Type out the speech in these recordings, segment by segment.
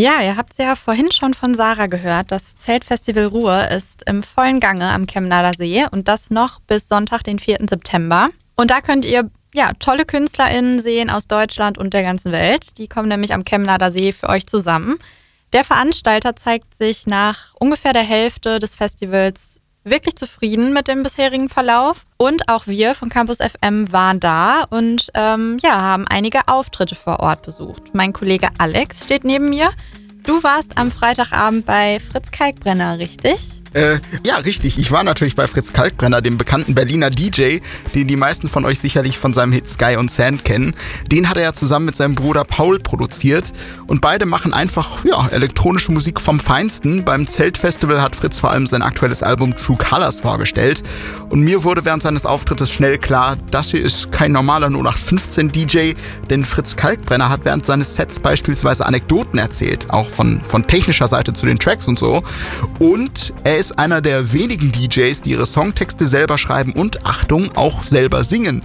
Ja, ihr habt es ja vorhin schon von Sarah gehört. Das Zeltfestival Ruhr ist im vollen Gange am Chemnader See und das noch bis Sonntag, den 4. September. Und da könnt ihr ja, tolle KünstlerInnen sehen aus Deutschland und der ganzen Welt. Die kommen nämlich am Chemnader See für euch zusammen. Der Veranstalter zeigt sich nach ungefähr der Hälfte des Festivals wirklich zufrieden mit dem bisherigen Verlauf. Und auch wir von Campus FM waren da und ähm, ja, haben einige Auftritte vor Ort besucht. Mein Kollege Alex steht neben mir. Du warst am Freitagabend bei Fritz Kalkbrenner, richtig? Äh, ja, richtig. Ich war natürlich bei Fritz Kalkbrenner, dem bekannten Berliner DJ, den die meisten von euch sicherlich von seinem Hit Sky und Sand kennen. Den hat er ja zusammen mit seinem Bruder Paul produziert. Und beide machen einfach, ja, elektronische Musik vom Feinsten. Beim Zeltfestival hat Fritz vor allem sein aktuelles Album True Colors vorgestellt. Und mir wurde während seines Auftrittes schnell klar, das hier ist kein normaler 0815 DJ, denn Fritz Kalkbrenner hat während seines Sets beispielsweise Anekdoten erzählt, auch von, von technischer Seite zu den Tracks und so. Und er ist einer der wenigen DJs, die ihre Songtexte selber schreiben und, Achtung, auch selber singen.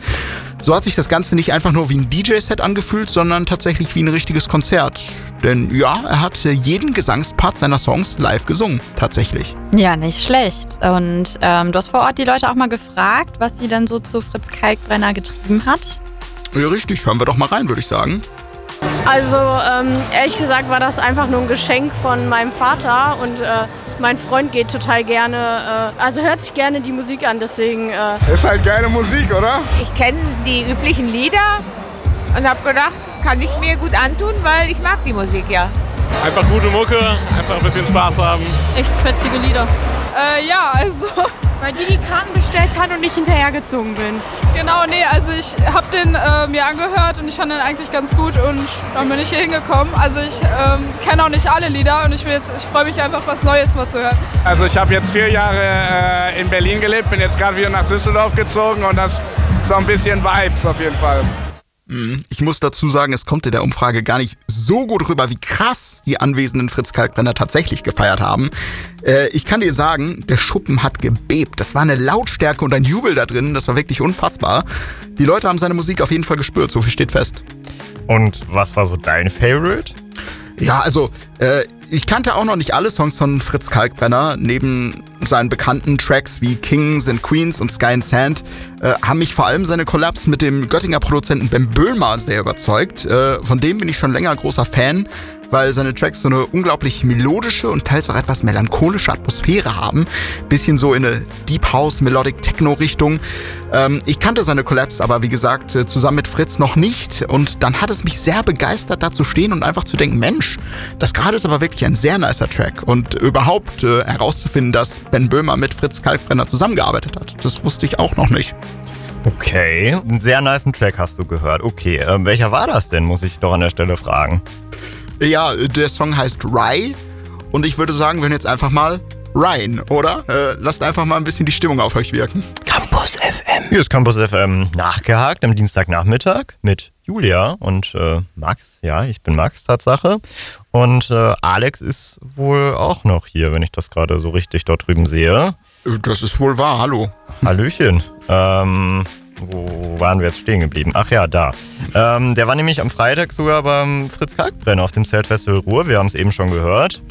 So hat sich das Ganze nicht einfach nur wie ein DJ-Set angefühlt, sondern tatsächlich wie ein richtiges Konzert. Denn ja, er hat jeden Gesangspart seiner Songs live gesungen, tatsächlich. Ja, nicht schlecht. Und ähm, du hast vor Ort die Leute auch mal gefragt, was sie dann so zu Fritz Kalkbrenner getrieben hat? Ja, richtig. Hören wir doch mal rein, würde ich sagen. Also ähm, ehrlich gesagt war das einfach nur ein Geschenk von meinem Vater und äh, mein Freund geht total gerne, äh, also hört sich gerne die Musik an, deswegen. Äh ist halt geile Musik, oder? Ich kenne die üblichen Lieder und habe gedacht, kann ich mir gut antun, weil ich mag die Musik ja. Einfach gute Mucke, einfach ein bisschen Spaß haben. Echt fetzige Lieder. Äh, ja, also. Weil die die Karten hat und ich hinterhergezogen bin. Genau, nee, also ich habe den äh, mir angehört und ich fand den eigentlich ganz gut und dann bin ich hier hingekommen. Also ich ähm, kenne auch nicht alle Lieder und ich, ich freue mich einfach, was Neues mal zu hören. Also ich habe jetzt vier Jahre äh, in Berlin gelebt, bin jetzt gerade wieder nach Düsseldorf gezogen und das ist so ein bisschen Vibes auf jeden Fall. Mhm. Ich muss dazu sagen, es kommt in der Umfrage gar nicht so gut rüber, wie krass die anwesenden Fritz Kalkbrenner tatsächlich gefeiert haben. Äh, ich kann dir sagen, der Schuppen hat gebebt. Das war eine Lautstärke und ein Jubel da drin. Das war wirklich unfassbar. Die Leute haben seine Musik auf jeden Fall gespürt, so viel steht fest. Und was war so dein Favorite? Ja, also äh, ich kannte auch noch nicht alle Songs von Fritz Kalkbrenner. Neben seinen bekannten Tracks wie Kings and Queens und Sky and Sand äh, haben mich vor allem seine Collabs mit dem Göttinger Produzenten Ben Böhmer sehr überzeugt. Äh, von dem bin ich schon länger großer Fan weil seine Tracks so eine unglaublich melodische und teils auch etwas melancholische Atmosphäre haben. Bisschen so in eine Deep House, Melodic Techno Richtung. Ähm, ich kannte seine Collabs aber, wie gesagt, äh, zusammen mit Fritz noch nicht. Und dann hat es mich sehr begeistert, da zu stehen und einfach zu denken, Mensch, das gerade ist aber wirklich ein sehr nicer Track. Und überhaupt äh, herauszufinden, dass Ben Böhmer mit Fritz Kalkbrenner zusammengearbeitet hat. Das wusste ich auch noch nicht. Okay, einen sehr niceen Track hast du gehört. Okay, äh, welcher war das denn, muss ich doch an der Stelle fragen. Ja, der Song heißt Rye und ich würde sagen, wir hören jetzt einfach mal Ryan, oder? Äh, lasst einfach mal ein bisschen die Stimmung auf euch wirken. Campus FM. Hier ist Campus FM nachgehakt am Dienstagnachmittag mit Julia und äh, Max. Ja, ich bin Max, Tatsache. Und äh, Alex ist wohl auch noch hier, wenn ich das gerade so richtig dort drüben sehe. Das ist wohl wahr, hallo. Hallöchen. Ähm, wo waren wir jetzt stehen geblieben? Ach ja, da. Ähm, der war nämlich am Freitag sogar beim Fritz Kalkbrenner auf dem Zeltfestival Ruhr. Wir haben es eben schon gehört.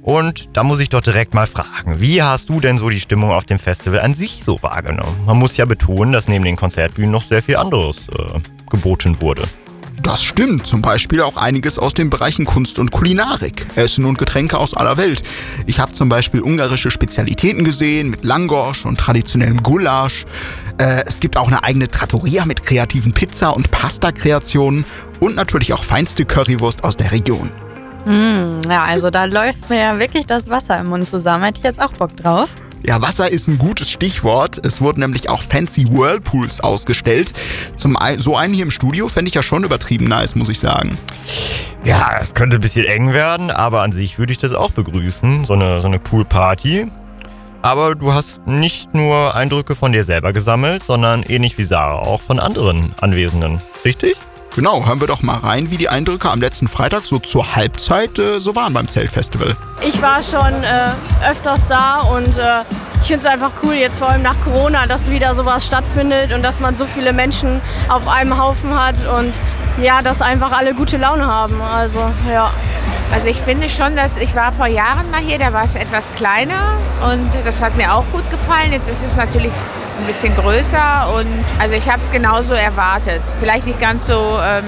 Und da muss ich doch direkt mal fragen, wie hast du denn so die Stimmung auf dem Festival an sich so wahrgenommen? Man muss ja betonen, dass neben den Konzertbühnen noch sehr viel anderes äh, geboten wurde. Das stimmt, zum Beispiel auch einiges aus den Bereichen Kunst und Kulinarik, Essen und Getränke aus aller Welt. Ich habe zum Beispiel ungarische Spezialitäten gesehen mit Langosch und traditionellem Gulasch. Äh, es gibt auch eine eigene Trattoria mit kreativen Pizza- und Pasta-Kreationen und natürlich auch feinste Currywurst aus der Region. Mm, ja, also da läuft mir ja wirklich das Wasser im Mund zusammen. Hätte ich jetzt auch Bock drauf. Ja, Wasser ist ein gutes Stichwort. Es wurden nämlich auch fancy Whirlpools ausgestellt. Zum ein, so einen hier im Studio fände ich ja schon übertrieben nice, muss ich sagen. Ja, könnte ein bisschen eng werden, aber an sich würde ich das auch begrüßen, so eine, so eine Poolparty. Aber du hast nicht nur Eindrücke von dir selber gesammelt, sondern ähnlich wie Sarah auch von anderen Anwesenden. Richtig? Genau, hören wir doch mal rein, wie die Eindrücke am letzten Freitag so zur Halbzeit äh, so waren beim Zeltfestival. Ich war schon äh, öfters da und äh, ich finde es einfach cool, jetzt vor allem nach Corona, dass wieder sowas stattfindet und dass man so viele Menschen auf einem Haufen hat und ja, dass einfach alle gute Laune haben. Also, ja. Also ich finde schon, dass ich war vor Jahren mal hier, da war es etwas kleiner und das hat mir auch gut gefallen. Jetzt ist es natürlich ein bisschen größer und also ich habe es genauso erwartet. Vielleicht nicht ganz so ähm,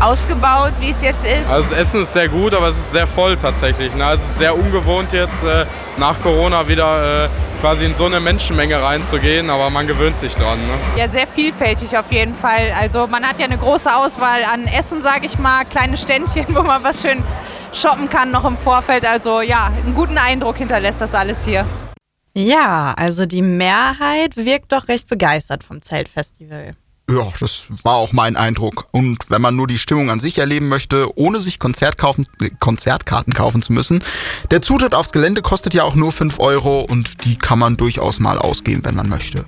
ausgebaut, wie es jetzt ist. Also das Essen ist sehr gut, aber es ist sehr voll tatsächlich. Ne? Es ist sehr ungewohnt jetzt äh, nach Corona wieder äh, quasi in so eine Menschenmenge reinzugehen, aber man gewöhnt sich dran. Ne? Ja, sehr vielfältig auf jeden Fall. Also man hat ja eine große Auswahl an Essen, sage ich mal, kleine Ständchen, wo man was schön shoppen kann noch im Vorfeld. Also ja, einen guten Eindruck hinterlässt das alles hier. Ja, also die Mehrheit wirkt doch recht begeistert vom Zeltfestival. Ja, das war auch mein Eindruck. Und wenn man nur die Stimmung an sich erleben möchte, ohne sich Konzert kaufen, äh, Konzertkarten kaufen zu müssen, der Zutritt aufs Gelände kostet ja auch nur 5 Euro und die kann man durchaus mal ausgeben, wenn man möchte.